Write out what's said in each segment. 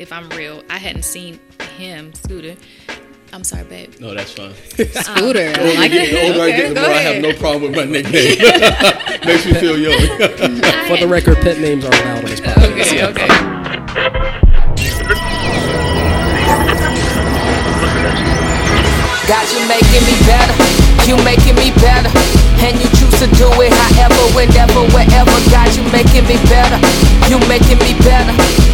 if I'm real, I hadn't seen him, Scooter. I'm sorry, babe. No, that's fine. Scooter. Oh, I like The it. older I get, the go more I have no problem with my nickname. Makes me feel young. For the record, pet names are allowed on this podcast. Okay, okay. God, you making me better. You making me better. And you choose to do it however, whenever, wherever. God, you making me better. You making me better.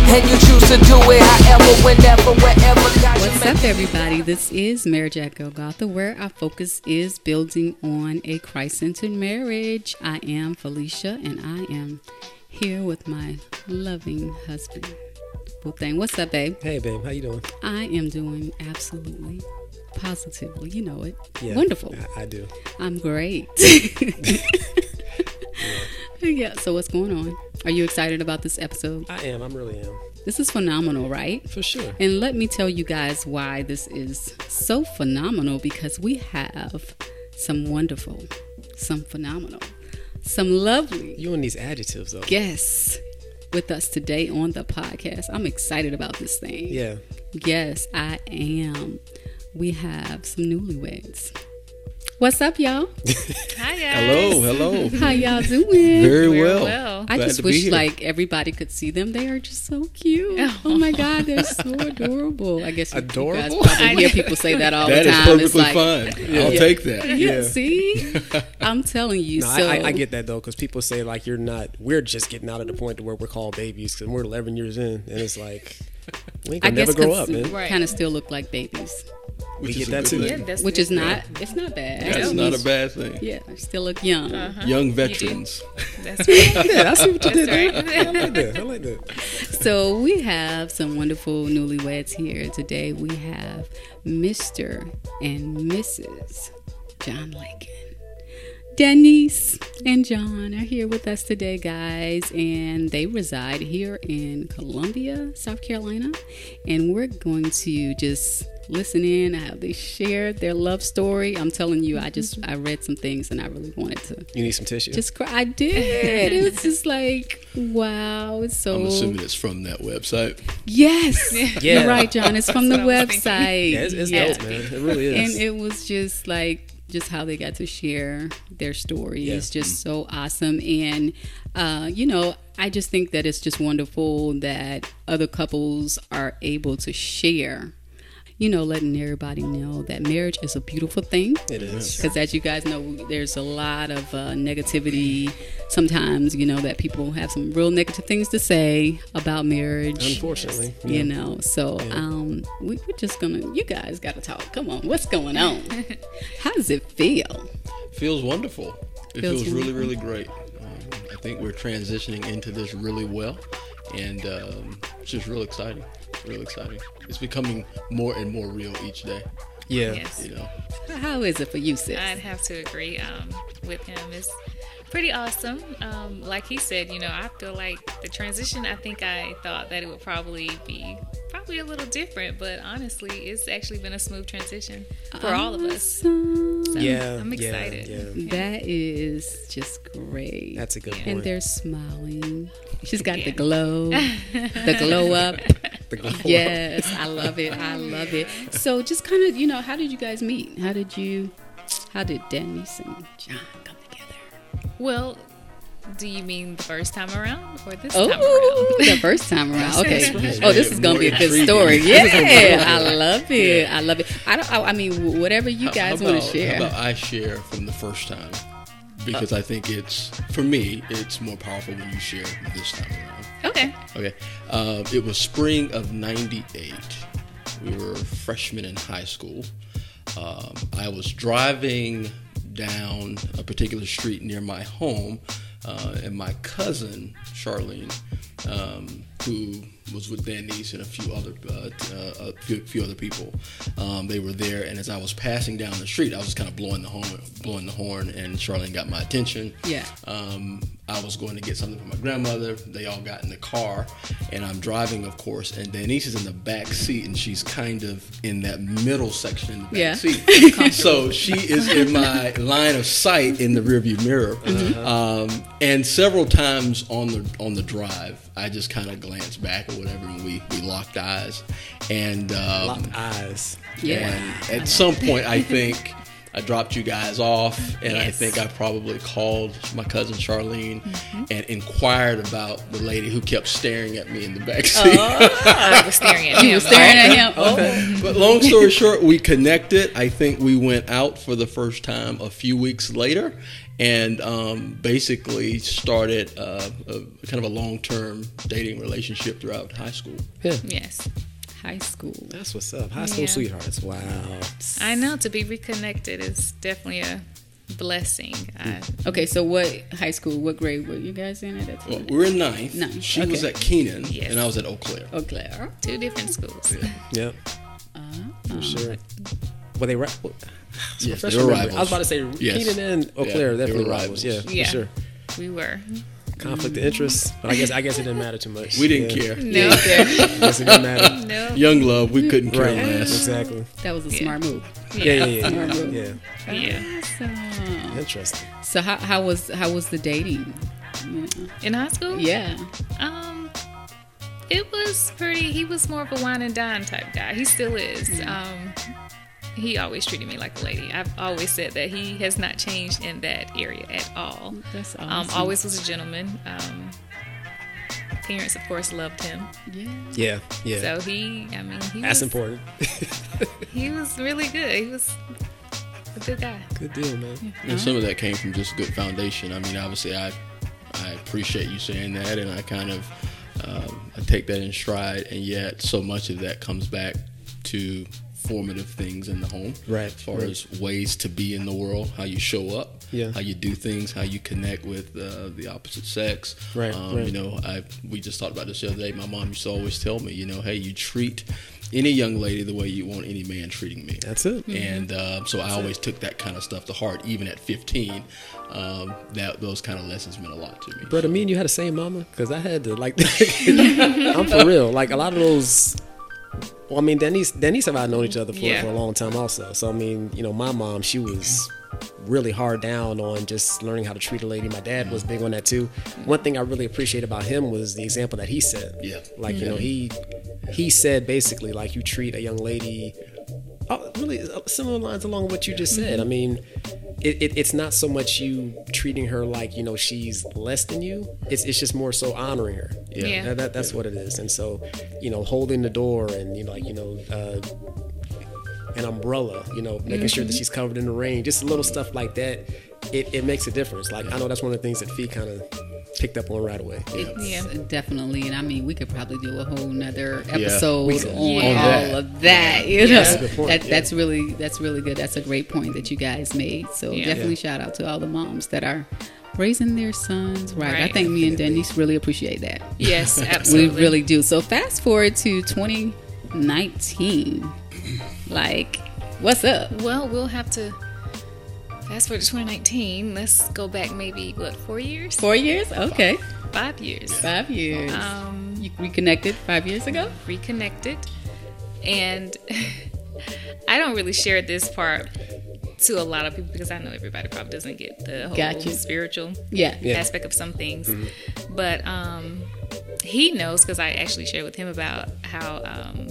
And you choose to do it however, whenever, wherever. God, What's up, everybody? This is Marriage at Golgotha, where our focus is building on a Christ centered marriage. I am Felicia, and I am here with my loving husband, Thing. What's up, babe? Hey, babe, how you doing? I am doing absolutely, positively, you know it. Yeah, Wonderful. I, I do. I'm great. yeah, so what's going on? Are you excited about this episode? I am. I really am. This is phenomenal, right? For sure. And let me tell you guys why this is so phenomenal because we have some wonderful, some phenomenal, some lovely You and these adjectives, though. guests with us today on the podcast. I'm excited about this thing. Yeah. Yes, I am. We have some newlyweds. What's up, y'all? Hi, guys. hello, hello. How y'all doing? Very We're well. well. I Glad just wish like everybody could see them. They are just so cute. Oh, oh my god, they're so adorable. I guess you- you guys Adorable? probably hear people say that all That the time. It's perfectly like, fine. I'll take that. Yeah, Yeah. see, I'm telling you. No, so I, I, I get that though, because people say like you're not. We're just getting out of the point to where we're called babies, because we're 11 years in, and it's like we ain't I gonna never grow up, man. Right. kind of still look like babies, We Which get is that too. Yeah, that's which is not. It's not bad. That's It not a bad thing. Yeah, I still look young. Uh-huh. Young veterans. That's right. Yeah, I see what you did. That's there. I like that. I like that. So we have some wonderful newlyweds here today. We have Mr. and Mrs. John Lincoln. Denise and John are here with us today, guys, and they reside here in Columbia, South Carolina. And we're going to just listen in how they shared their love story. I'm telling you, I just I read some things and I really wanted to You need some tissue. just cry. I did. It was just like wow. It's so I'm assuming it's from that website. Yes. Yeah. You're right, John. It's from the That's what I was thinking. website. yeah, it's, it's Yeah. dope, man. It really is. And it was just like just how they got to share their story Yeah. is just so awesome. And uh, you know, I just think that it's just wonderful that other couples are able to share. You know, letting everybody know that marriage is a beautiful thing. it is. Because as you guys know, there's a lot of uh, negativity. Sometimes, you know, that people have some real negative things to say about marriage. Unfortunately, You yeah. know, so um, we, we're just gonna. You guys got to talk. Come on, what's going on? How does it feel? Feels wonderful. It Feels feels, really, really great. Um, I think we're transitioning into this really well, and um, it's just real exciting. Real exciting. It's becoming more and more real each day. Yeah. Yes. You know, How is it for you, sis? I'd have to agree um, with him. It's pretty awesome. Um, like he said, you know, I feel like the transition. I think I thought that it would probably be probably a little different, but honestly, it's actually been a smooth transition for all of us. So Yeah. I'm excited. Yeah. That is just great. That's a good Yeah. and they're smiling. She's got the glow, the glow up. The glow up. Yes, I love it. I love it. So, just kind of, you know, how did you guys meet? How did you, how did Denise and John come together? Well, do you mean the first time around or this time Oh, around? the first time around. Okay. Oh, this is gonna be a good story. Yeah, I love it. I love it. I don't. I, I mean, whatever you guys want to share. How about I share from the first time? Because I think it's, for me, it's more powerful when you share this time around. Okay. Okay. Um, it was spring of 98. We were freshmen in high school. Um, I was driving down a particular street near my home, uh, and my cousin, Charlene, um, who was with Denise and a few other uh, uh, a few, few other people. Um, they were there, and as I was passing down the street, I was kind of blowing the horn, blowing the horn, and Charlene got my attention. Yeah. Um, I was going to get something for my grandmother. They all got in the car, and I'm driving, of course. And Denise is in the back seat, and she's kind of in that middle section in the back Yeah. seat. so she is in my line of sight in the rearview mirror. Um, and several times on the on the drive, I just kind of glanced back or whatever, and we we locked eyes, and um, Locked eyes. Yeah. and at some point, I think I dropped you guys off, and I think I probably called my cousin Charlene Mm-hmm. and inquired about the lady who kept staring at me in the back seat. I was staring at him. You were staring at him. Oh, But long story short, we connected. I think we went out for the first time a few weeks later, and um, basically started uh, a kind of a long-term dating relationship throughout high school. Yeah. Yes. High school. That's what's up. High school Yeah. sweethearts. Wow. I know to be reconnected is definitely a blessing. I, Okay, so what high school? What grade were you guys in at that Well, we were in ninth. Ninth, She was at Keenan, Yes. and I was at Eau Claire. Eau Claire. two different schools. Yep. Uh, For sure. Well, they ra- well, so Yes, they were memory. I was about to say Yes. Keenan and Eau Yeah, Claire they definitely were rivals. Yeah, rivals. for Yeah. sure. We were. Conflict of interest, but I guess I guess it didn't matter too much. We didn't Yeah. care. No. I guess it didn't matter. No. Young love, we couldn't care Right. less. Exactly. That was a Yeah. smart move. Yeah. Yeah. Yeah. Smart Yeah. move. yeah. Yeah. So, Interesting. so how, how was how was the dating? In high school? Yeah. Um, it was pretty. He was more of a wine and dine type guy. He still is. Um, he always treated me like a lady. I've always said that he has not changed in that area at all. That's Um, always was a gentleman. Um, parents, of course, loved him. Yeah. Yeah. Yeah. So he, I mean, he That's was, important. He was really good. He was a good guy. Good deal, man. And some of that came from just good foundation. I mean, obviously, I I appreciate you saying that, and I kind of um, I take that in stride. And yet, so much of that comes back to formative things in the home, Right, As far right. as ways to be in the world, how you show up, Yeah. how you do things, how you connect with uh, the opposite sex. Right, Um, right. You know, I we just talked about this the other day. My mom used to always tell me, you know, hey, you treat any young lady the way you want any man treating me. That's it. And uh, so I always took that kind of stuff to heart, even at 15. Um, that those kind of lessons meant a lot to me. Brother, me and you had the same mama because I had to like. I'm for real. Like a lot of those. Well, I mean, Denise, Denise and I have known each other for, Yeah. for a long time, also. So I mean, you know, my mom, she was really hard down on just learning how to treat a lady. My dad was big on that too. One thing I really appreciate about him was the example that he set. Yeah. Like you know, he he said basically like you treat a young lady. Oh, really uh, similar lines along what you just said. I mean, it, it, it's not so much you treating her like you know she's less than you. It's it's just more so honoring her. Yeah. That, that, that's what it is. And so, you know, holding the door and you know, like you know, uh, an umbrella. You know, making sure that she's covered in the rain. Just little stuff like that. It, it makes a difference. Like I know that's one of the things that Fee kind of picked up on right away. It's Yeah. definitely, and I mean, we could probably do a whole nother episode We could. on Yeah. all On that. of that. You know, That's a good point, that, that's really that's really good. That's a great point that you guys made. So Yeah. definitely Yeah. shout out to all the moms that are raising their sons right. I think me and Denise really appreciate that. Yes, absolutely. We really do. So fast forward to 2019. Like, what's up? Well, we'll have to fast forward to 2019. Let's go back maybe what four years, Four years? Okay, five years. five years. Um, you reconnected five years ago. reconnected, and I don't really share this part to a lot of people because I know everybody probably doesn't get the whole Gotcha. spiritual Yeah. Yeah. aspect of some things. But um, he knows because I actually shared with him about how um,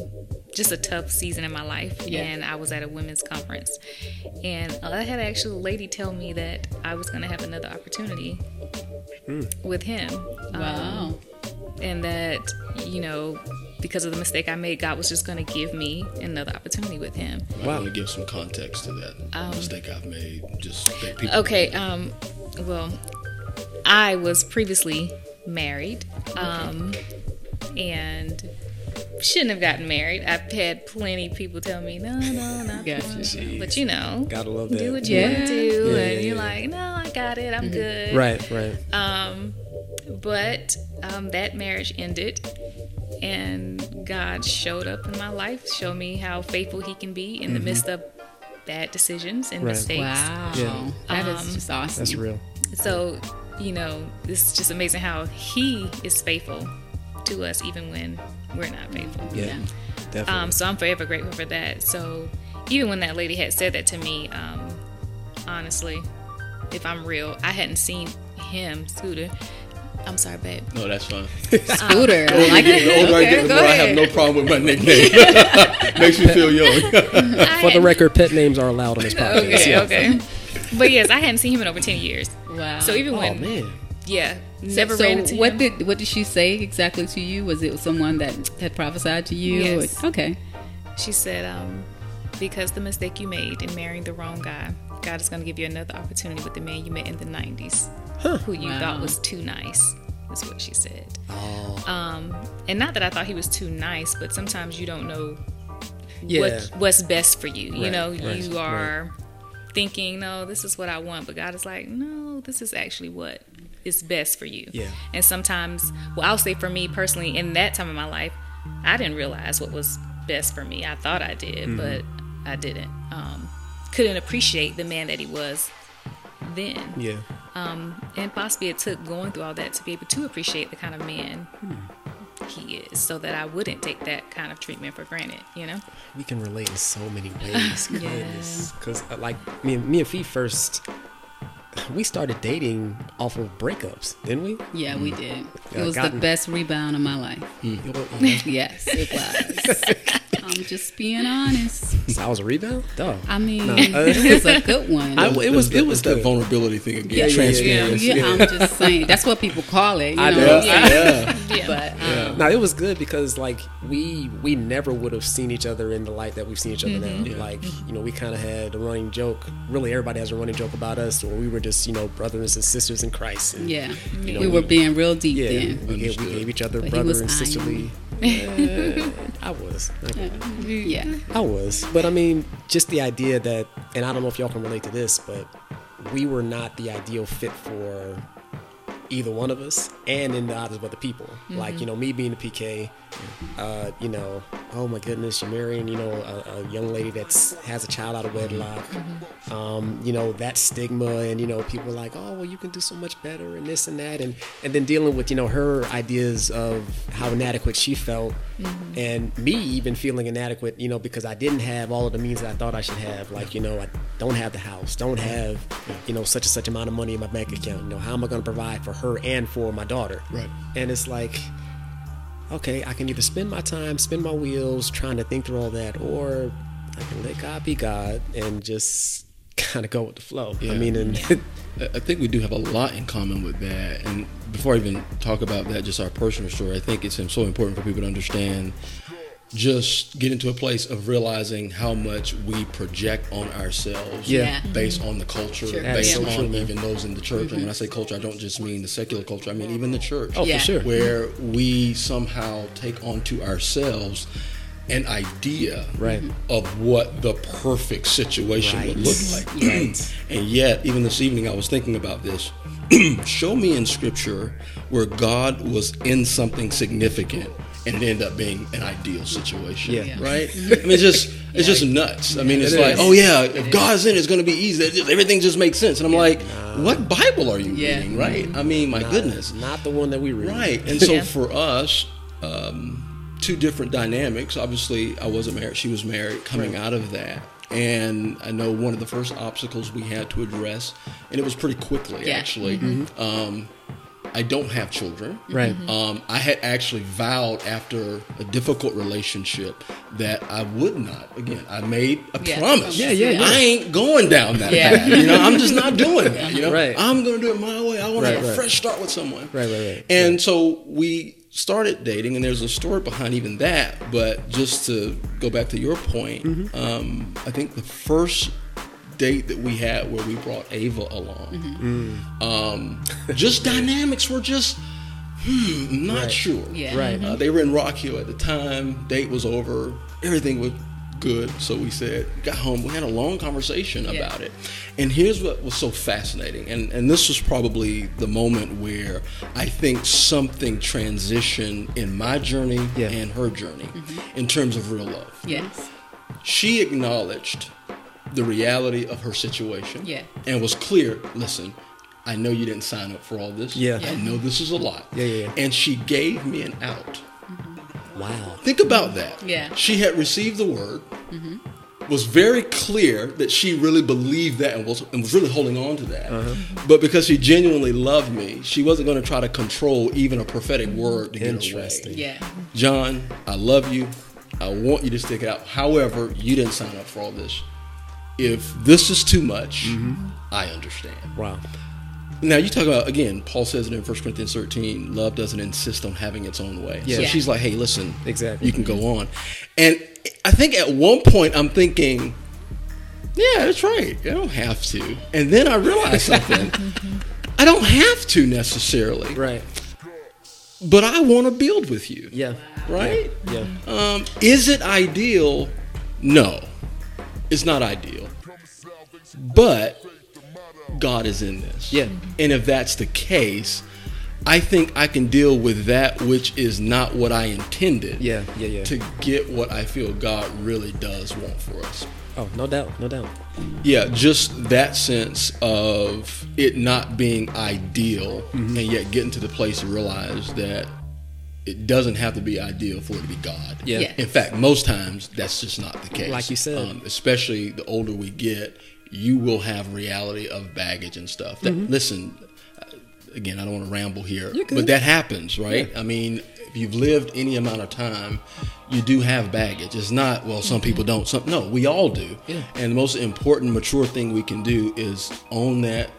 just a tough season in my life. Yeah. And I was at a women's conference. And I had actually a lady tell me that I was going to have another opportunity with him. Um, Wow. and that, you know, because of the mistake I made, God was just going to give me another opportunity with him. I want to give some context to that mistake I've made. Just that people. Okay, um, well, I was previously married, um, and shouldn't have gotten married. I've had plenty of people tell me, no, no, not Gotcha. one. But you know, Gotta love that. do what you Yeah. want to do, Yeah, and yeah, you're yeah. like, no, I got it, I'm good. Right. Right. Um, but um, that marriage ended, and God showed up in my life, showed me how faithful He can be in the midst of bad decisions and Right. mistakes. Wow. Yeah. That is Um, just awesome. That's real. So, you know, it's just amazing how He is faithful to us, even when we're not faithful. Yeah. Yeah. Definitely. Um, so I'm forever grateful for that. So even when that lady had said that to me, um, honestly, if I'm real, I hadn't seen him, Scooter, I'm sorry, babe. No, that's fine. Scooter. I The like older, the older I it. get, the go more I have no problem with my nickname. Makes me feel young. For the record, pet names are allowed on this podcast. Okay, yeah. okay. But yes, I hadn't seen him in over ten years. Wow. So even Oh when, man. yeah, never so ran into what him. did what did she say exactly to you? Was it someone that had prophesied to you? Yes. Okay. She said, um, because the mistake you made in marrying the wrong guy, God is going to give you another opportunity with the man you met in the 90s, who you Wow. thought was too nice, is what she said. Oh. Um, and not that I thought he was too nice, but sometimes you don't know Yeah. what, what's best for you. you know, right, you are thinking, no, this is what I want, but God is like, no, this is actually what is best for you. Yeah. And sometimes, well, I'll say for me personally, in that time of my life, I didn't realize what was best for me. I thought I did, Mm-hmm. but I didn't. Um, couldn't appreciate the man that he was then. Yeah. And possibly it took going through all that to be able to appreciate the kind of man he is so that I wouldn't take that kind of treatment for granted, you know? we can relate in so many ways. Because like me and me and Fee first, we started dating off of breakups, didn't we? Yeah, we mm. did. Yeah, It was the best rebound of my life. Mm. You know, you know, Yes, it was. I'm just being honest. so I was a rebound. Duh. I mean, it was a good one. I- it was that, it was that vulnerability thing again. Yeah, yeah, transparency. yeah, I'm just saying. That's what people call it. You I know? know. Yeah. Yeah. Yeah. But um, No, it was good because like we we never would have seen each other in the light that we've seen each other mm-hmm. now. Like you know, we kind of had a running joke. Really, everybody has a running joke about us, or we were just you know brothers and sisters in Christ. And, yeah, You know, we were being real deep yeah, then. we, gave, we gave each other But brother and sisterly. Uh, I was. I, Yeah, I was. But I mean, just the idea that, and I don't know if y'all can relate to this, but we were not the ideal fit for either one of us and in the eyes of other people. Like, you know, me being a PK, uh, you know, oh my goodness, you're marrying, you know, a, a young lady that's has a child out of wedlock. Um, you know, that stigma and, you know, people are like, oh, well, you can do so much better and this and that. And, and then dealing with, you know, her ideas of how inadequate she felt and me even feeling inadequate, you know, because I didn't have all of the means that I thought I should have. Like, you know, I don't have the house, don't have, you know, such and such amount of money in my bank account. You know, how am I going to provide for her and for my daughter? Right. And it's like, okay, I can either spend my time, spin my wheels trying to think through all that, or I can let God be God and just kind of go with the flow. I mean, and I I think we do have a lot in common with that. And before I even talk about that, just our personal story, I think it's so important for people to understand. Just get into a place of realizing how much we project on ourselves Yeah. based mm-hmm. on the culture, Sure. based That's so on true, even those in the church. And when I say mm-hmm. culture, I don't just mean the secular culture, I mean even the church. oh, Yeah. for sure. Where we somehow take onto ourselves an idea Right. of what the perfect situation would look like. Right. And yet, even this evening, I was thinking about this. Show me in Scripture where God was in something significant and it ended up being an ideal situation. Yeah. Yeah. Right? I mean, it's just it's just nuts. I mean, it's It like, is. oh yeah, if God's in, it's going to be easy. Everything just makes sense. And I'm like, what Bible are you Yeah. reading? Right? I mean, my goodness. Not the one that we read. Right. And so Yeah. for us, um, two different dynamics. Obviously, I wasn't married. She was married coming out of that. And I know one of the first obstacles we had to address, and it was pretty quickly Yeah. actually. Um, I don't have children. Right. Um, I had actually vowed after a difficult relationship that I would not. Again, I made a Yeah. promise. Yeah, yeah, yeah. I ain't going down that Yeah. path. You know, I'm just not doing that. You know, Right. I'm going to do it my way. I want Right, to have a right. fresh start with someone. Right, right, right. And so we started dating, and there's a story behind even that. But just to go back to your point, Mm-hmm. um, I think the first date that we had where we brought Ava along, Mm-hmm. um, just dynamics were just, hmm, not Right. sure. Yeah. Right. Uh, they were in Rock Hill at the time. Date was over. Everything was good. So we said, got home. We had a long conversation Yeah. about it. And here's what was so fascinating. And, and this was probably the moment where I think something transitioned in my journey Yeah. and her journey in terms of real love. yes, She acknowledged the reality of her situation Yeah. and was clear listen, I know you didn't sign up for all this. Yeah. I know this is a lot. Yeah, yeah, yeah. And she gave me an out. Wow. Think about that. Yeah. She had received the word. was very clear that she really believed that and was, and was really holding on to that. Uh-huh. But because she genuinely loved me, she wasn't going to try to control even a prophetic word to get her way. Interesting. Yeah. John, I love you. I want you to stick it out. However, you didn't sign up for all this. If this is too much, Mm-hmm. I understand. Wow. Now you talk about again. Paul says it in 1 Corinthians 13. Love doesn't insist on having its own way. Yeah. So Yeah. she's like, "Hey, listen, Exactly. You can go on." And I think at one point I'm thinking, "Yeah, that's right. I don't have to." And then I realized something. I don't have to necessarily, Right. but I want to build with you. Yeah. Right? Yeah. Um, is it ideal? No, it's not ideal. But God is in this. Yeah. And if that's the case, I think I can deal with that which is not what I intended. Yeah. Yeah. Yeah. To get what I feel God really does want for us. Oh, no doubt. No doubt. Yeah, just that sense of it not being ideal Mm-hmm. and yet getting to the place to realize that it doesn't have to be ideal for it to be God. Yeah. Yeah. In fact, most times that's just not the case. Like you said. Um, especially the older we get, you will have reality of baggage and stuff. That, Mm-hmm. Listen, uh, again, I don't want to ramble here, You're good. but that happens, right? I mean, if you've lived any amount of time, you do have baggage. It's not well, some people don't. Some no, we all do. Yeah. And the most important, mature thing we can do is own that,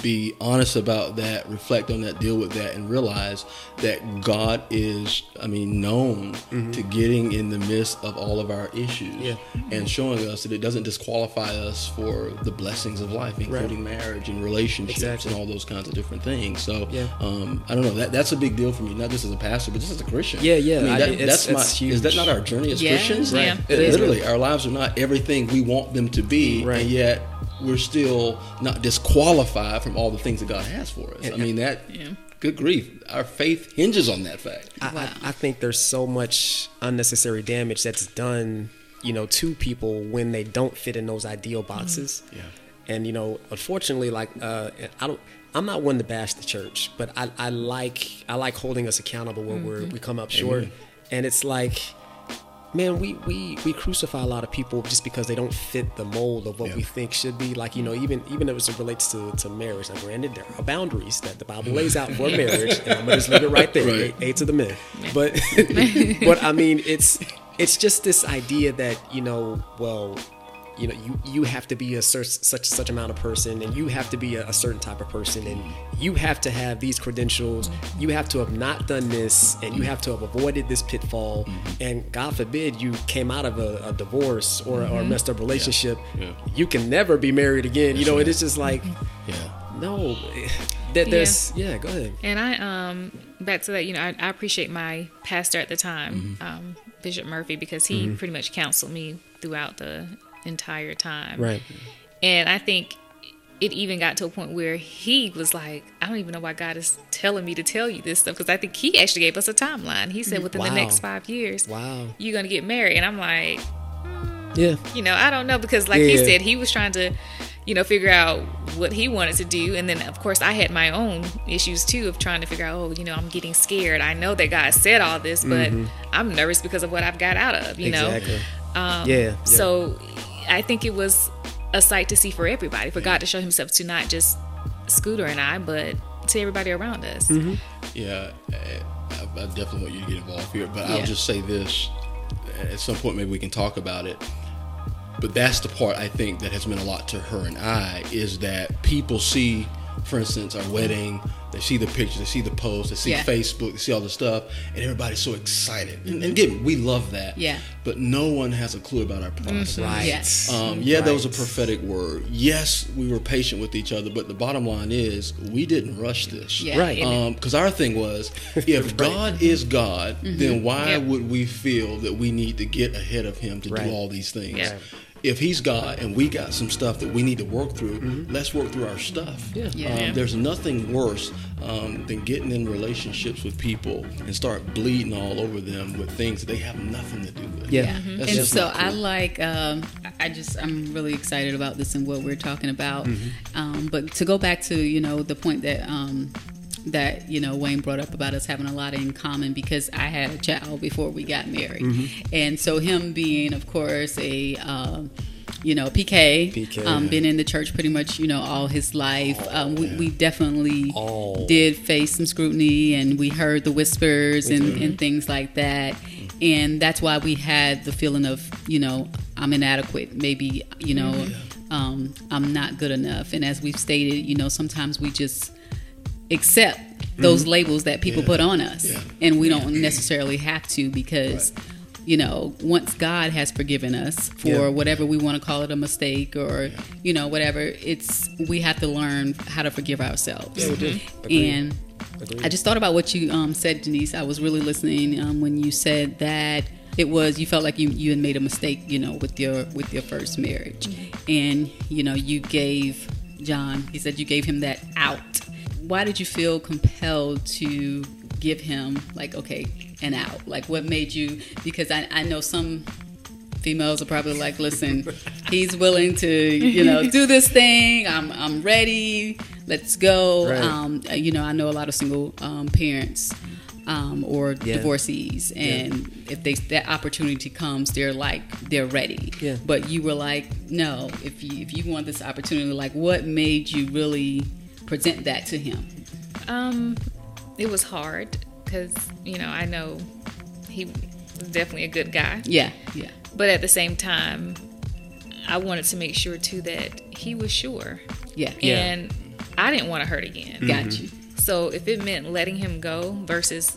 be honest about that, reflect on that, deal with that, and realize that God is, I mean, known to getting in the midst of all of our issues Yeah. and showing us that it doesn't disqualify us for the blessings of life, including marriage and relationships Exactly. and all those kinds of different things. So, Yeah. um, I don't know. That that's a big deal for me, not just as a pastor, but just as a Christian. Yeah, yeah, I mean, that, it's- that's my. it's Is that not our journey as Yeah, Christians? Right. yeah. It It is. literally, our lives are not everything we want them to be, Right. and yet we're still not disqualified from all the things that God has for us. I mean, that. Good grief, our faith hinges on that fact. I, Wow. I, I think there's so much unnecessary damage that's done, you know, to people when they don't fit in those ideal boxes. Yeah. And you know, unfortunately, like uh, I don't, I'm not one to bash the church, but I, I like I like holding us accountable when we're we come up short, and it's like. Man, we, we, we crucify a lot of people just because they don't fit the mold of what Yeah. we think should be. Like, you know, even even as it relates to, to marriage. Now, granted, there are boundaries that the Bible lays out for mm. marriage, and I'm gonna just leave it right there. Right. A, a to the men. But but I mean, it's it's just this idea that you know, well, you know, you you have to be a cer- such such amount of person, and you have to be a, a certain type of person, and you have to have these credentials. You have to have not done this, and you have to have avoided this pitfall. And God forbid you came out of a, a divorce or or a messed up relationship. Yeah. You can never be married again. You know, it is just like Yeah. no. That there's yeah. Go ahead. And I um back to that, you know, I, I appreciate my pastor at the time, Mm-hmm. um, Bishop Murphy, because he pretty much counseled me throughout the entire time. Right. And I think it even got to a point where he was like, I don't even know why God is telling me to tell you this stuff. Because I think he actually gave us a timeline. He said within Wow. the next five years, Wow. you're going to get married. And I'm like, Yeah. you know, I don't know. Because like Yeah, he said, he was trying to, you know, figure out what he wanted to do. And then, of course, I had my own issues too of trying to figure out, oh, you know, I'm getting scared. I know that God said all this, but I'm nervous because of what I've got out of, you know? Mm-hmm. Exactly. Um, Yeah, yeah. So I think it was a sight to see for everybody, for God to show Himself to not just Scooter and I, but to everybody around us. Mm-hmm. Yeah, I, I definitely want you to get involved here, but Yeah. I'll just say this: at some point, maybe we can talk about it. But that's the part I think that has meant a lot to her and I is that people see, for instance, our wedding. They see the pictures, they see the posts, they see Yeah. Facebook, they see all the stuff, and everybody's so excited. And, and again, we love that. Yeah. But no one has a clue about our process. Right. Yes. Um, yeah, there was a prophetic word. Yes, we were patient with each other, but the bottom line is we didn't rush this. Yeah. Right. Amen. Because our thing was, if God is God, Mm-hmm. then why Yeah. would we feel that we need to get ahead of Him to Right. do all these things? Yeah. If He's God and we got some stuff that we need to work through, let's work through our stuff. Yeah. Yeah. Um, There's nothing worse um, than getting in relationships with people and start bleeding all over them with things that they have nothing to do with. Yeah. Yeah. That's And so cool. I like, um, I just, I'm really excited about this and what we're talking about. Mm-hmm. Um, but to go back to, you know, the point that, um, that you know Wayne brought up about us having a lot in common because I had a child before we got married, Mm-hmm. and so him being, of course, a um, you know, PK. PK. Um, been in the church pretty much, you know, all his life. Um, we, we definitely All. did face some scrutiny, and we heard the whispers and, and things like that. And that's why we had the feeling of, you know, I'm inadequate. Maybe, you know, um, I'm not good enough. And as we've stated, you know, sometimes we just accept those labels that people Yeah. put on us. Yeah. and we don't necessarily have to because you know once god has forgiven us for Yeah. whatever we want to call it a mistake or you know whatever it's we have to learn how to forgive ourselves. Agreed. and Agreed. i just thought about what you um, said denise. I was really listening um, when you said that it was you felt like you, you had made a mistake you know with your with your first marriage. And you know you gave john he said you gave him that out why did you feel compelled to give him like okay an out like what made you because i, I know some females are probably like listen he's willing to you know do this thing i'm, I'm ready let's go Right. um, you know i know a lot of single um, parents um, or Yeah. divorcees and if they that opportunity comes they're like they're ready Yeah. but you were like no if you if you want this opportunity like what made you really present that to him? Um, it was hard because you know I know he was definitely a good guy, yeah yeah. But at the same time, I wanted to make sure too that he was sure, yeah. Yeah. and I didn't want to hurt again. got you. So if it meant letting him go versus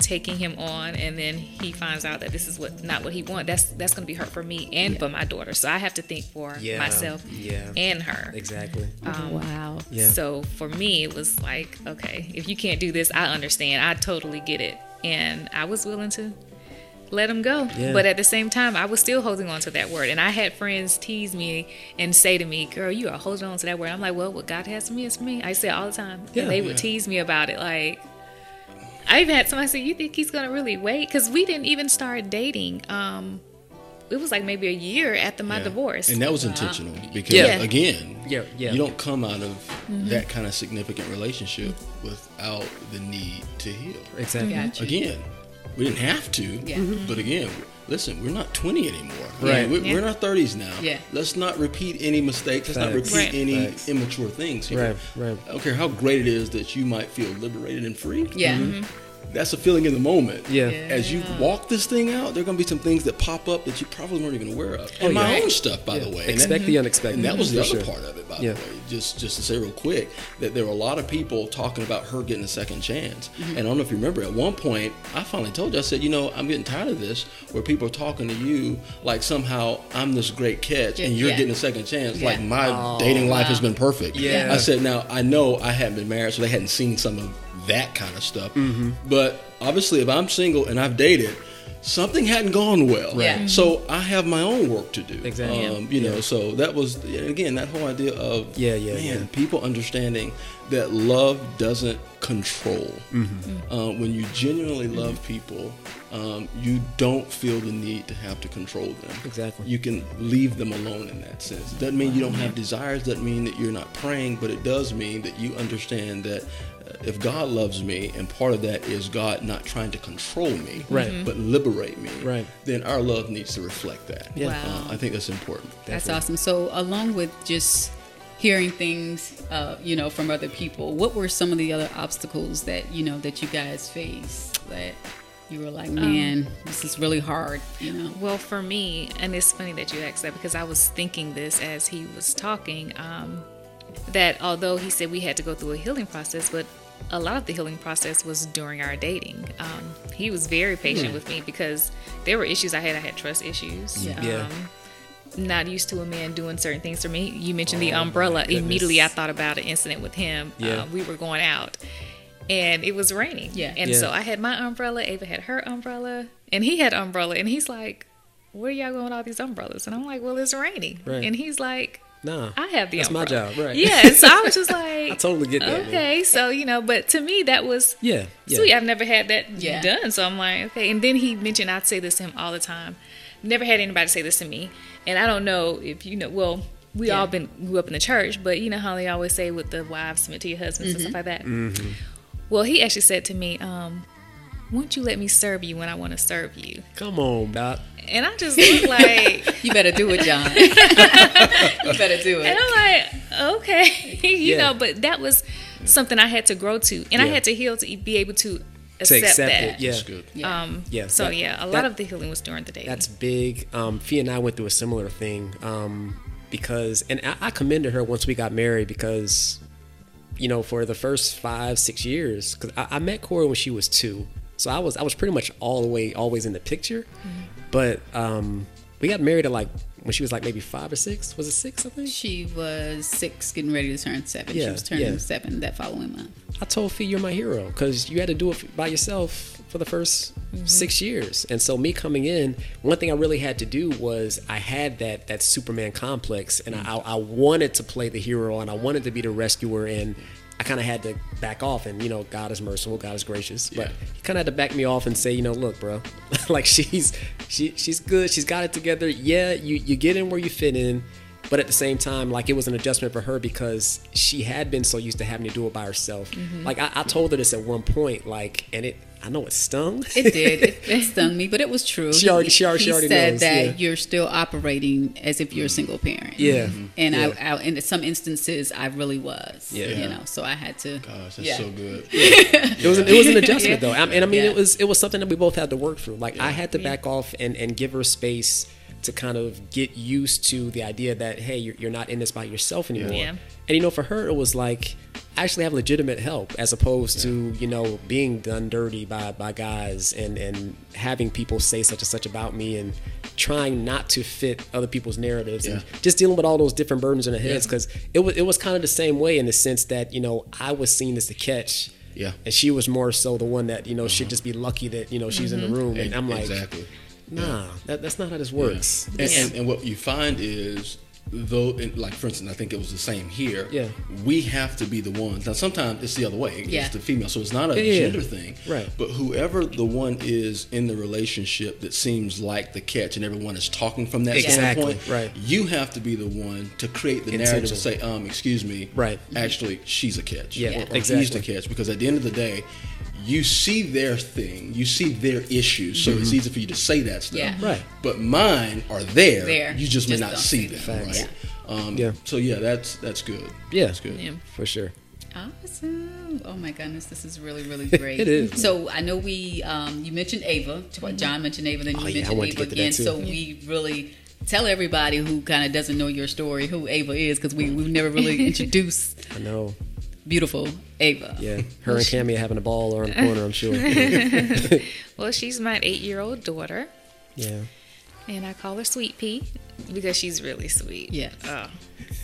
taking him on and then he finds out that this is what not what he wants that's that's going to be hurt for me and for my daughter. So i have to think for Yeah, myself yeah. and her. Exactly. Um, wow. Yeah. so for me it was like okay if you can't do this i understand. I totally get it. And i was willing to let him go. Yeah. but at the same time i was still holding on to that word. And i had friends tease me and say to me girl you are holding on to that word. I'm like well what god has for me is for me. I say it all the time. Yeah. and they would tease me about it. Like I even had somebody say, "You think he's gonna really wait?" Because we didn't even start dating. Um, it was like maybe a year after my Yeah. divorce. And that was intentional because Yeah. again, Yeah, yeah. you don't come out of Mm-hmm. that kind of significant relationship without the need to heal. Exactly. Gotcha. Again, we didn't have to, Yeah. but again, listen, we're not 20 anymore. Right. We're, Yeah. we're in our 30s now. Yeah. Let's not repeat any mistakes. Let's not repeat Right. any Facts. immature things. here. Right, right. I don't care how great it is that you might feel liberated and free. yeah mm-hmm. Mm-hmm. That's a feeling in the moment. Yeah. Yeah. As you walk this thing out, there are going to be some things that pop up that you probably weren't even aware of. And Oh, my yeah. own stuff, by the way. And Expect that- the unexpected. and that was the other sure. part of it, by Yeah. the way. Just just to say real quick that there were a lot of people talking about her getting a second chance. Mm-hmm. And I don't know if you remember, at one point, I finally told you, I said, you know, I'm getting tired of this, where people are talking to you like somehow I'm this great catch and you're Yeah. getting a second chance. Yeah. Like my Oh, dating life wow. has been perfect. Yeah. I said, now I know I hadn't been married, so they hadn't seen some of that kind of stuff. Mm-hmm. But obviously, if I'm single and I've dated, something hadn't gone well. Right. Yeah. So I have my own work to do. Exactly. Um, you know, so that was again that whole idea of Yeah, yeah, man, yeah. people understanding that love doesn't control. Mm-hmm. Uh, when you genuinely love people, um, you don't feel the need to have to control them. Exactly. You can leave them alone in that sense. Doesn't mean you don't have desires. Doesn't mean that you're not praying. But it does mean that you understand that. If God loves me, and part of that is God not trying to control me, Right. but liberate me, Right. then our love needs to reflect that. Yeah. Wow. Uh, I think that's important. That's Definitely. awesome. So, along with just hearing things, uh, you know, from other people, what were some of the other obstacles that you know that you guys faced that you were like, man, this is really hard, you know? Well, for me, and it's funny that you asked that because I was thinking this as he was talking. Um, that although he said we had to go through a healing process, but a lot of the healing process was during our dating. Um, he was very patient with me because there were issues I had. I had trust issues. Yeah. Yeah. Um, not used to a man doing certain things for me. You mentioned the Oh, my umbrella. Immediately, I thought about an incident with him. Yeah. Uh, we were going out, and it was raining. Yeah. And Yeah. so I had my umbrella. Ava had her umbrella, and he had umbrella. And he's like, "Where are y'all going with all these umbrellas?" And I'm like, "Well, it's raining." Right. And he's like, Nah. "I have the That's my umbrella." job, right. Yeah. So I was just like, I totally get that. man. Okay, so you know, but to me that was Yeah. Yeah. sweet. I've never had that Yeah. done, so I'm like, okay. And then he mentioned I'd say this to him all the time. Never had anybody say this to me, and I don't know if you know. Well, we Yeah. all been grew up in the church, but you know how they always say with the wives submit to your husbands and stuff like that. Well, he actually said to me, um, won't you let me serve you when I want to serve you? Come on, Doc. And I just look like, You better do it, John. you better do it. and. I'm like, okay, you Yeah. know, but that was something I had to grow to, and I had to heal to be able to To accept, accept that. it. Yeah. That's good. Yeah. Um, Yeah, So that- yeah, a lot that- of the healing was during the day. That's big. Um, Fia and I went through a similar thing um, because, and I, I commended her once we got married because, you know, for the first five six years, because I, I met Corey when she was two, so I was I was pretty much all the way always in the picture, but um, we got married at like when she was like maybe five or six. Was it six? I think. She was six, getting ready to turn seven. she was turning yeah. seven that following month. I told Fee you're my hero because you had to do it by yourself for the 1st six years. And so me coming in, one thing I really had to do was I had that that Superman complex, and I, I wanted to play the hero, and I wanted to be the rescuer, and I kind of had to back off. And you know, God is merciful, God is gracious, but Yeah. he kind of had to back me off and say, you know, look, bro, like she's she she's good, she's got it together. Yeah, you you get in where you fit in. But at the same time, like it was an adjustment for her because she had been so used to having to do it by herself. Mm-hmm. Like I, I told her this at one point, like, and it, I know it stung. It did. It, it stung me, but it was true. She already- she already- he she already said knows, that yeah. you're still operating as if you're a mm-hmm. single parent. Yeah. Mm-hmm. And Yeah. I, I, in some instances, I really was. Yeah. You know, so I had to. Gosh, that's yeah. so good. it was an, it was an adjustment though, I- and I mean Yeah. it was it was something that we both had to work through. Like I had to back off and and give her space to kind of get used to the idea that hey, you're, you're not in this by yourself anymore. Yeah. And you know, for her, it was like I actually have legitimate help as opposed to you know being done dirty by by guys and and having people say such and such about me and trying not to fit other people's narratives and just dealing with all those different burdens in their heads Yeah. because it was it was kind of the same way in the sense that you know I was seen as the catch. Yeah. And she was more so the one that, you know, should uh-huh. just be lucky that, you know, she's in the mm-hmm. room. And I'm like, exactly. nah, that, that's not how this works. And, and, and what you find is, though, and like for instance, I think it was the same here. Yeah. We have to be the ones. Now, sometimes it's the other way. Yeah. It's the female, so it's not a Yeah, yeah, yeah. gender thing. Right. But whoever the one is in the relationship that seems like the catch, and everyone is talking from that Exactly, standpoint. right. You have to be the one to create the narrative to say, um, excuse me. Right. Actually, she's a catch. Yeah, Or, or he's the catch because at the end of the day. You see their thing, you see their issues, so Mm-hmm. it's easy for you to say that stuff. Yeah. Right. But mine are there. There. You just, may Just not don't see see them, them. right? Um, Yeah. So yeah, that's that's good. Yeah. That's good. Yeah. For sure. Awesome. Oh my goodness, this is really, really great. It is. So I know we, um, you mentioned Ava. John mentioned Ava, then you Oh, yeah, I mentioned to Ava get to that again. too. So we really tell everybody who kind of doesn't know your story who Ava is because we, we've never really introduced I know. Beautiful Ava. Yeah. Her and Cammy having a ball around the corner, I'm sure. well, she's my eight-year-old daughter, Yeah. and I call her Sweet Pea because she's really sweet. Yeah. Oh,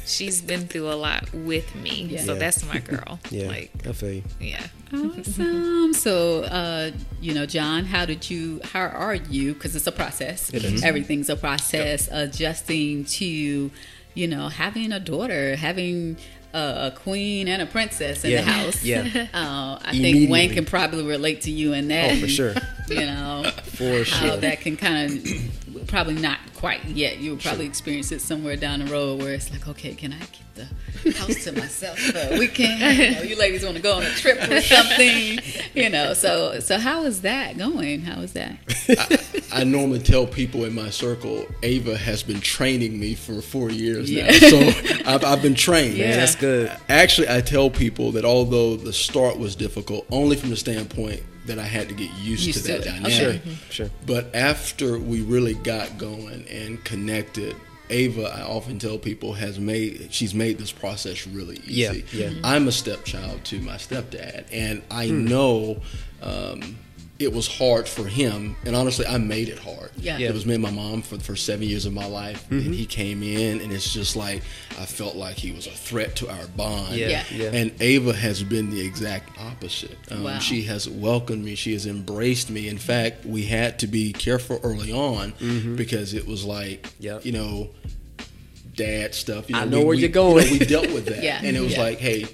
she's been through a lot with me, Yeah. so Yeah. that's my girl. Yeah. Like, I feel you. yeah. Awesome. So, uh, you know, John, how did you, how are you? Because it's a process. It is. Everything's a process. Adjusting to, you know, having a daughter, having a, queen and a princess in Yeah. the house. Yeah. Uh, I think Wayne can probably relate to you in that. Oh, for sure. You know, For how sure. that can kind of, probably not quite yet. You'll probably experience it somewhere down the road where it's like, okay, can I get the house to myself for a weekend? You, know, you ladies want to go on a trip or something, you know. So, so how is that going? How is that? I normally tell people in my circle, Ava has been training me for four years Yeah. now. So I've, I've been trained. Yeah. That's good. Actually, I tell people that although the start was difficult, only from the standpoint that I had to get used, Used to to that it. dynamic. Sure. Mm-hmm. Sure. But after we really got going and connected, Ava, I often tell people, has made she's made this process really Yeah, easy. yeah. I'm a stepchild to my stepdad, and I Hmm. know um, it was hard for him. And honestly, I made it hard. Yeah. Yeah. It was me and my mom for the first seven years of my life, Mm-hmm. and he came in, and it's just like I felt like he was a threat to our bond. Yeah. Yeah. Yeah. And Ava has been the exact opposite. Um, Wow. She has welcomed me. She has embraced me. In fact, we had to be careful early on because it was like, Mm-hmm. Yep. you know, dad stuff. You I know, know we- where we- you're going. you know, we dealt with that, Yeah. and it was Yeah. like, hey.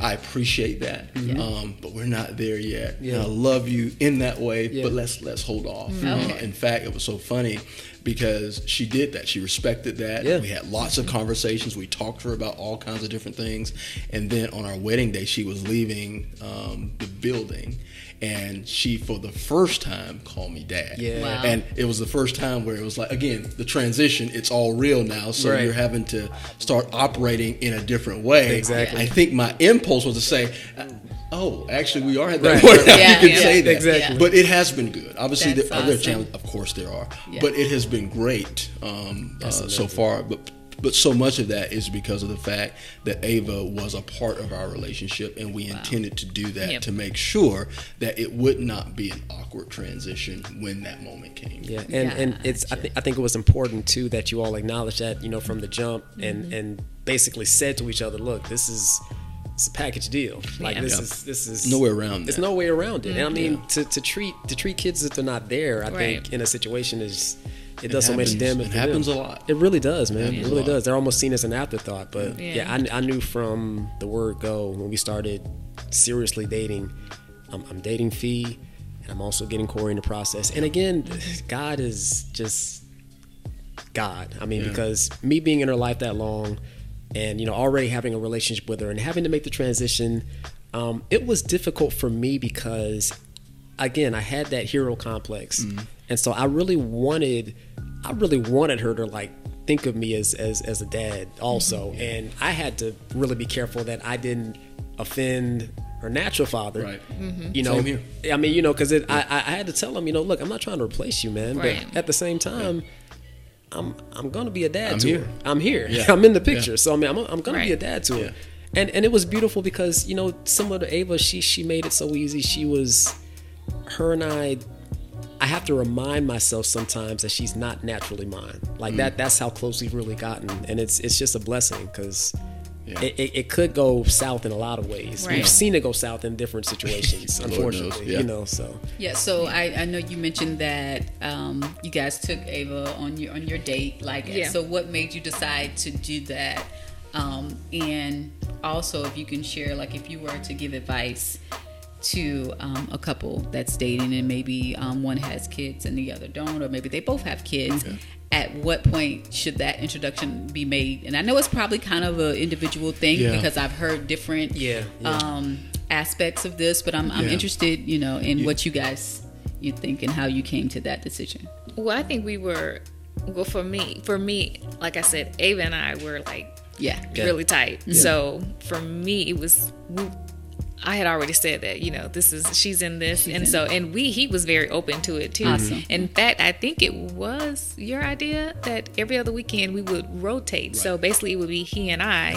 I appreciate that, um, but we're not there yet. Yeah. And I love you in that way, Yeah. but let's let's hold off. Okay. Uh, in fact, it was so funny because she did that. She respected that. Yeah. We had lots of conversations. We talked to her about all kinds of different things. And then on our wedding day, she was leaving um, the building. And she for the first time called me dad. Yeah. Wow. And it was the first time where it was like again the transition. It's all real now, so Right. you're having to start operating in a different way. Exactly. I think my impulse was to say. Oh, actually, we are at that Right. point. Yeah, you can yeah. say that. Exactly. But it has been good. Obviously, That's there are awesome. challenges. Of course, there are. Yeah. But it has been great um, uh, so far. But but so much of that is because of the fact that Ava was a part of our relationship, and we intended to do that Yep. to make sure that it would not be an awkward transition when that moment came. Yeah, and and it's I Gotcha. think I think it was important too that you all acknowledge that you know from the jump Mm-hmm. and and basically said to each other, look, this is it's a package deal. Like Yeah. this Yeah. is this is No way around There's no way around it. And I mean Yeah. to, to treat to treat kids if they're not there, I think in a situation is it does so much damage. it happens them. a lot. It really does, man. happens It really does. They're almost seen as an afterthought. But yeah, Yeah. I, I knew from the word go when we started seriously dating. I'm, I'm dating Fee, and I'm also getting Corey in the process. And again, God is just God. I mean, Yeah. because me being in her life that long, and you know, already having a relationship with her, and having to make the transition, um, it was difficult for me because, again, I had that hero complex, and so I really wanted, I really wanted her to like think of me as as as a dad also, mm-hmm. and I had to really be careful that I didn't offend her natural father. Right. Mm-hmm. You know, Same here. I mean, you know, because I, I I had to tell him, you know, look, I'm not trying to replace you, man, Right. but at the same time. I'm I'm gonna be a dad I'm to here. her. I'm here. Yeah. I'm in the picture. So I mean, I'm, I'm gonna be a dad to her. Yeah. And and it was beautiful because you know, similar to Ava, she she made it so easy. She was, her and I. I have to remind myself sometimes that she's not naturally mine. Like that. That's how close we've really gotten, and it's it's just a blessing because. Yeah. It, it, it could go south in a lot of ways. Right. We've seen it go south in different situations, unfortunately. yeah. You know, so Yeah, so I, I know you mentioned that um, you guys took Ava on your on your date. Like, Yeah. so what made you decide to do that? Um, and also, if you can share, like, if you were to give advice to um, a couple that's dating and maybe um, one has kids and the other don't, or maybe they both have kids. At what point should that introduction be made? And I know it's probably kind of an individual thing Yeah. because I've heard different Yeah, yeah. Um, aspects of this, but I'm, I'm Yeah. interested, you know, in what you guys you think and how you came to that decision. Well, I think we were. Well, for me, for me, like I said, Ava and I were like Yeah. really tight. So for me, it was. I had already said that you know this is she's in this, and in so and we he was very open to it too. Awesome. In fact, I think it was your idea that every other weekend we would rotate. So basically, it would be he and I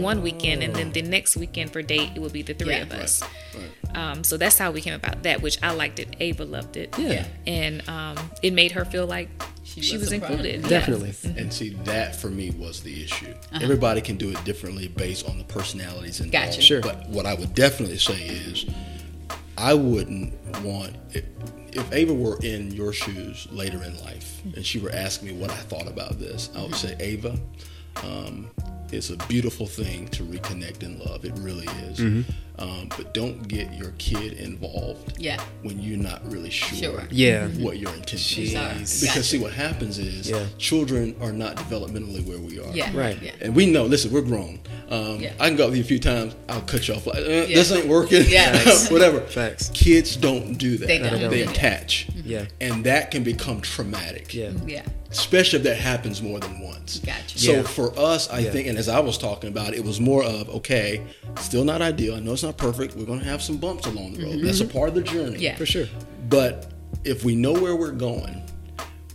one weekend, and then the next weekend for date it would be the three Yeah. of us. Right. Um, so that's how we came about that, which I liked it. Ava loved it. Yeah. And um, it made her feel like she, was was, a part. included. Yes. definitely. And mm-hmm. see, that for me was the issue. Uh-huh. Everybody can do it differently based on the personalities involved. Gotcha. Sure. But what I would definitely say is, I wouldn't want if, if Ava were in your shoes later in life mm-hmm. and she were asking me what I thought about this. I would mm-hmm. say, Ava, um, it's a beautiful thing to reconnect in love. It really is. Mm-hmm. Um, but don't get your kid involved Yeah. when you're not really sure, Sure. Yeah. what your intention is. Jeez. Because Gotcha. see what happens is Yeah. children are not developmentally where we are. Yeah. Right. Yeah. And we know, listen, we're grown. Um, Yeah. I can go up with you a few times. I'll cut you off. Like, uh, This ain't working. Yeah. Whatever. Facts. Kids don't do that. They don't. They Yeah. attach. Yeah. And that can become traumatic. Yeah. Yeah. Especially if that happens more than once. Gotcha. So Yeah. for us, I Yeah. think, and as I was talking about, it was more of okay, still not ideal. I know it's not perfect. We're going to have some bumps along the road. That's a part of the journey. Mm-hmm. Yeah. For sure. But if we know where we're going,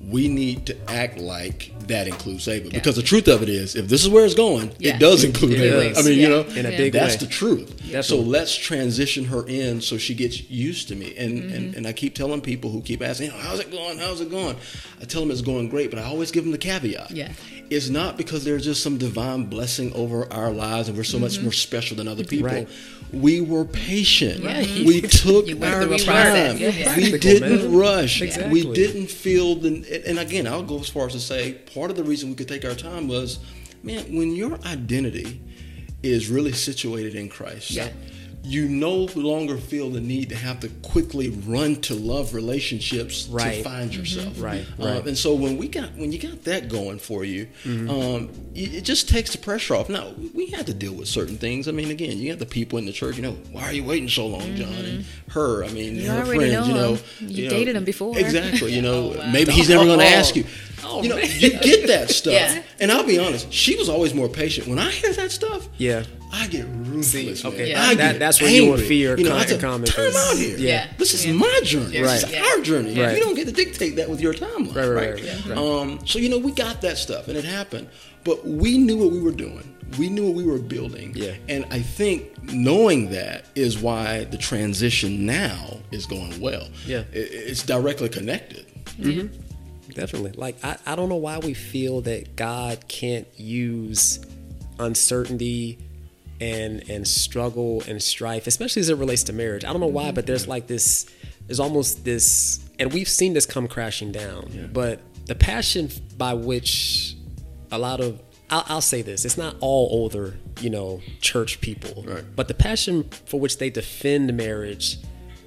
we need to act like that includes Ava. Because the truth of it is, if this is where it's going, Yeah. it does include It Ava. does. I mean, Yeah. you know, In a big that's way. the truth. So let's transition her in so she gets used to me. And, and mm-hmm. and I keep telling people who keep asking, how's it going? How's it going? I tell them it's going great, but I always give them the caveat. Yeah. It's not because there's just some divine blessing over our lives and we're so much mm-hmm. more special than other people. Right. We were patient. Right. We took our time. Yeah. We didn't rush. Exactly. We didn't feel the. And again, I'll go as far as to say part of the reason we could take our time was, man, when your identity is really situated in Christ, Yeah. you no longer feel the need to have to quickly run to love relationships Right. to find yourself. Right, Uh, right. and so when we got when you got that going for you, Mm-hmm. um, it, it just takes the pressure off. Now we had to deal with certain things. I mean, again, you got the people in the church. You know, why are you waiting so long, John? And her, I mean, You her already friends. you know know, him. You dated him before. Exactly. You know, Oh, wow. maybe he's never going to Oh. ask you. You know, you get that stuff. Yeah. And I'll be honest, she was always more patient. When I hear that stuff, Yeah. I get ruthless. man. okay, Yeah. I that- get that's where you and angry. fear You know, come- I said, come in, out here. Yeah. This is my journey. Right. This is Yeah. our journey. Right. You don't get to dictate that with your timeline. Right, right, right? right, right. Um, so you know, we got that stuff, and it happened. But we knew what we were doing. We knew what we were building. Yeah. And I think knowing that is why the transition now is going well. Yeah. It, it's directly connected. Definitely. Like I, I don't know why we feel that God can't use uncertainty and and struggle and strife, especially as it relates to marriage. I don't know why, but there's like this there's almost this and we've seen this come crashing down. But the passion by which a lot of I'll, I'll say this it's not all older you know church people Right. but the passion for which they defend marriage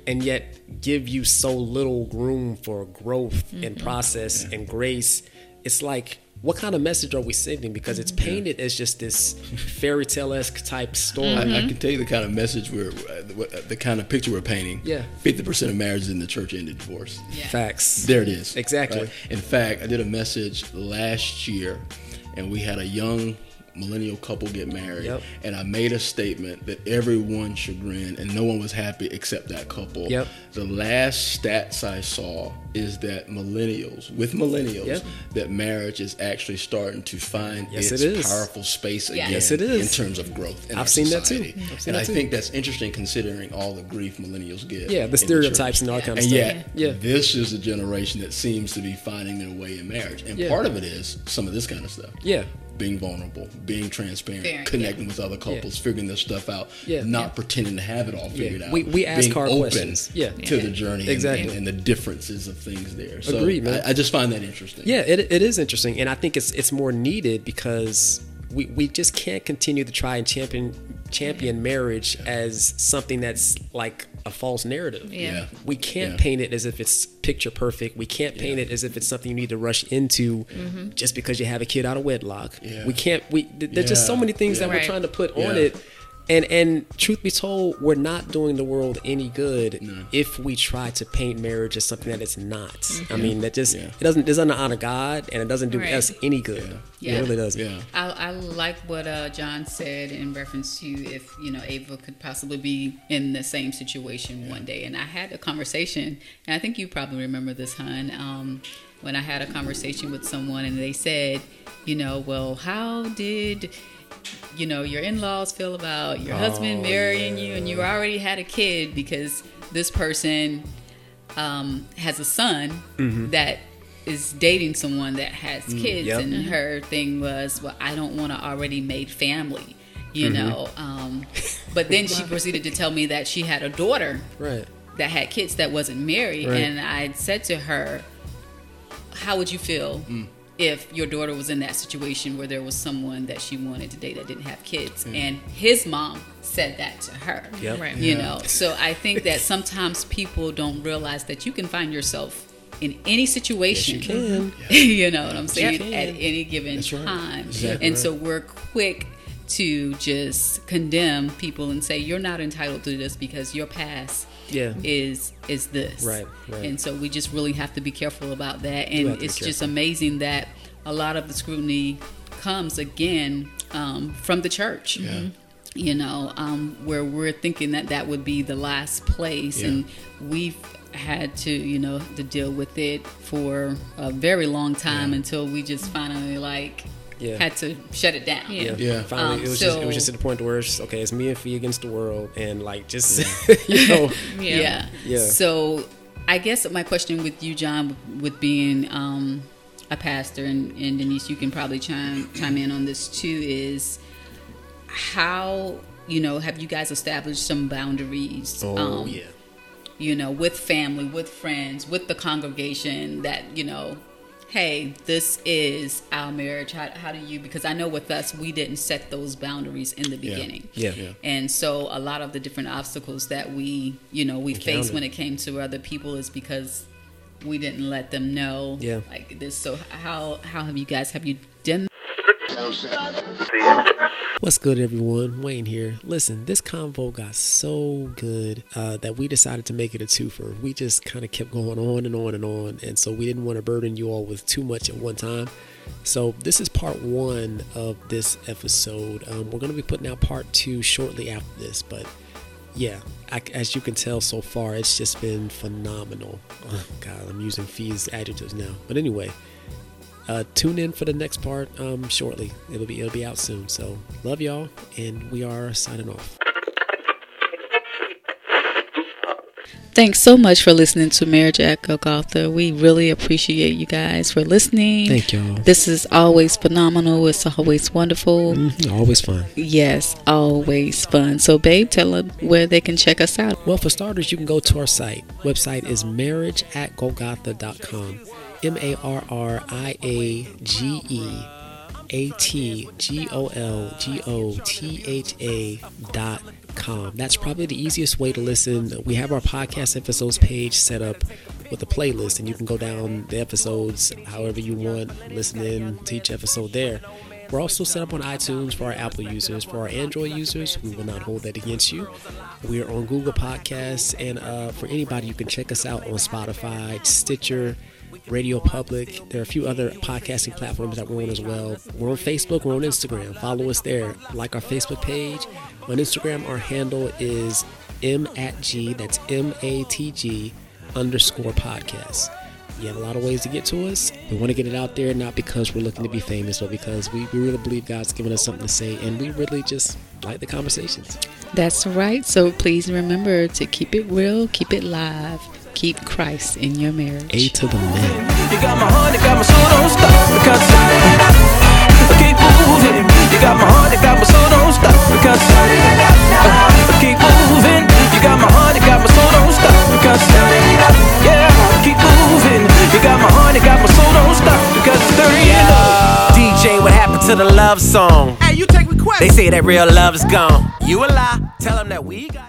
and yet give you so little room for growth and process and grace it's like what kind of message are we sending because it's painted as just this fairy tale-esque type story I, I can tell you the kind of message we're, uh, the, the kind of picture we're painting. Yeah. Fifty percent of marriages in the church end in divorce. Yeah. facts There it is. Exactly. Right? In fact, I did a message last year, and we had a young millennial couple get married, Yep. and I made a statement that everyone chagrined, and no one was happy except that couple. Yep. The last stats I saw is that millennials, with millennials, Yep. that marriage is actually starting to find Yes, its it is. powerful space again. Yes, it is. In terms of growth. In I've our seen that too. I've seen and that I too. think that's interesting considering all the grief millennials get. yeah the church. stereotypes and all that kind of And stuff yet, yeah this is a generation that seems to be finding their way in marriage. And Yeah. part of it is some of this kind of stuff. yeah Being vulnerable, being transparent, Fair, connecting with other couples, figuring this stuff out, Yeah. not Yeah. pretending to have it all figured out. We- we ask being hard open questions. Yeah. to the journey and- Exactly. and, and the differences of things there. So Agreed, man. I, I just find that interesting. Yeah, it, it is interesting, and I think it's it's more needed because we, we just can't continue to try and champion champion marriage as something that's like a false narrative. Yeah. Yeah. We can't Yeah. paint it as if it's picture perfect. We can't paint it as if it's something you need to rush into mm-hmm. just because you have a kid out of wedlock. Yeah. We can't. We th- there's just so many things that Yeah. we're Right. trying to put on Yeah. it. And and truth be told, we're not doing the world any good if we try to paint marriage as something that it's not. I mean, that just Yeah. it doesn't it doesn't honor God and it doesn't do Right. us any good. Yeah. It really doesn't. Yeah. I, I like what uh, John said in reference to if you know Ava could possibly be in the same situation one day. And I had a conversation, and I think you probably remember this, hun. Um, when I had a conversation with someone, and they said, you know, well, how did you know your in-laws feel about your oh, husband marrying you, and you already had a kid because this person um, has a son mm-hmm. that is dating someone that has mm, kids, yep. and mm-hmm. her thing was, well, I don't want to already made family, you mm-hmm. know. Um, but then she proceeded to tell me that she had a daughter Right. that had kids that wasn't married, Right. and I said to her, "How would you feel?" Mm. If your daughter was in that situation where there was someone that she wanted to date that didn't have kids, mm. and his mom said that to her, Yep. Right. you Yeah. know so i think that sometimes people don't realize that you can find yourself in any situation Yes, you can. you know what i'm saying at any given right. time Exactly and right. so we're quick to just condemn people and say you're not entitled to this because your past Yeah. is is this Right, right. and so we just really have to be careful about that and it's just amazing that a lot of the scrutiny comes again um, from the church Yeah. you know, um, where we're thinking that that would be the last place, Yeah. and we've had to, you know, to deal with it for a very long time Yeah. until we just finally like Yeah. had to shut it down. Yeah. Yeah. Finally, Um, it was just it was just at the point where it's okay. It's me and Fee against the world, and like just you know, Yeah. Yeah. Yeah. So I guess my question with you, John, with being um, a pastor, and, and Denise, you can probably chime chime in on this too, is how you know have you guys established some boundaries? oh um, yeah, you know, with family, with friends, with the congregation that, you know, hey, this is our marriage. How, how do you? Because I know with us, we didn't set those boundaries in the beginning. Yeah. Yeah. And so a lot of the different obstacles that we, you know, we face when it came to other people is because we didn't let them know Yeah. like this. So how how have you guys have you done What's good, everyone? Wayne here. Listen, this convo got so good uh, that we decided to make it a twofer. We just kind of kept going on and on and on, and so we didn't want to burden you all with too much at one time. So this is part one of this episode. Um, we're going to be putting out part two shortly after this, but yeah, I, as you can tell so far, it's just been phenomenal. Oh, God, I'm using fees adjectives now, but anyway uh, tune in for the next part um, shortly. It'll be it'll be out soon. So love y'all, and we are signing off. Thanks so much for listening to Marriage at Golgotha. We really appreciate you guys for listening. Thank y'all. This is always phenomenal. It's always wonderful. Mhm, Always fun. Yes, always fun. So, babe, tell them where they can check us out. Well, for starters, you can go to our site. Website is marriageatgolgotha.com. M A R R I A G E A T G O L G O T H A dot com. That's probably the easiest way to listen. We have our podcast episodes page set up with a playlist, and you can go down the episodes however you want, listen in to each episode there. We're also set up on iTunes for our Apple users. For our Android users, we will not hold that against you. We are on Google Podcasts, and uh, for anybody, you can check us out on Spotify, Stitcher, Radio Public. There are a few other podcasting platforms that we're on as well. We're on Facebook, we're on Instagram. Follow us there. Like our Facebook page. On Instagram, our handle is M at G, that's M A T G underscore podcast. You have a lot of ways to get to us. We want to get it out there, not because we're looking to be famous, but because we, we really believe God's given us something to say, and we really just like the conversations. That's right. So, please remember to keep it real, keep it live, keep Christ in your marriage. A to the man. You got my heart, you got my soul, don't stop because I keep moving. You got my heart, you got my soul, don't stop because I keep moving. You got my heart, you got my soul, don't stop because yeah, keep moving. You got my heart, you got my soul, don't stop because there you know. DJ, what happened to the love song? Hey, you take requests. They say that real love's gone. You a lie. Tell them that we got.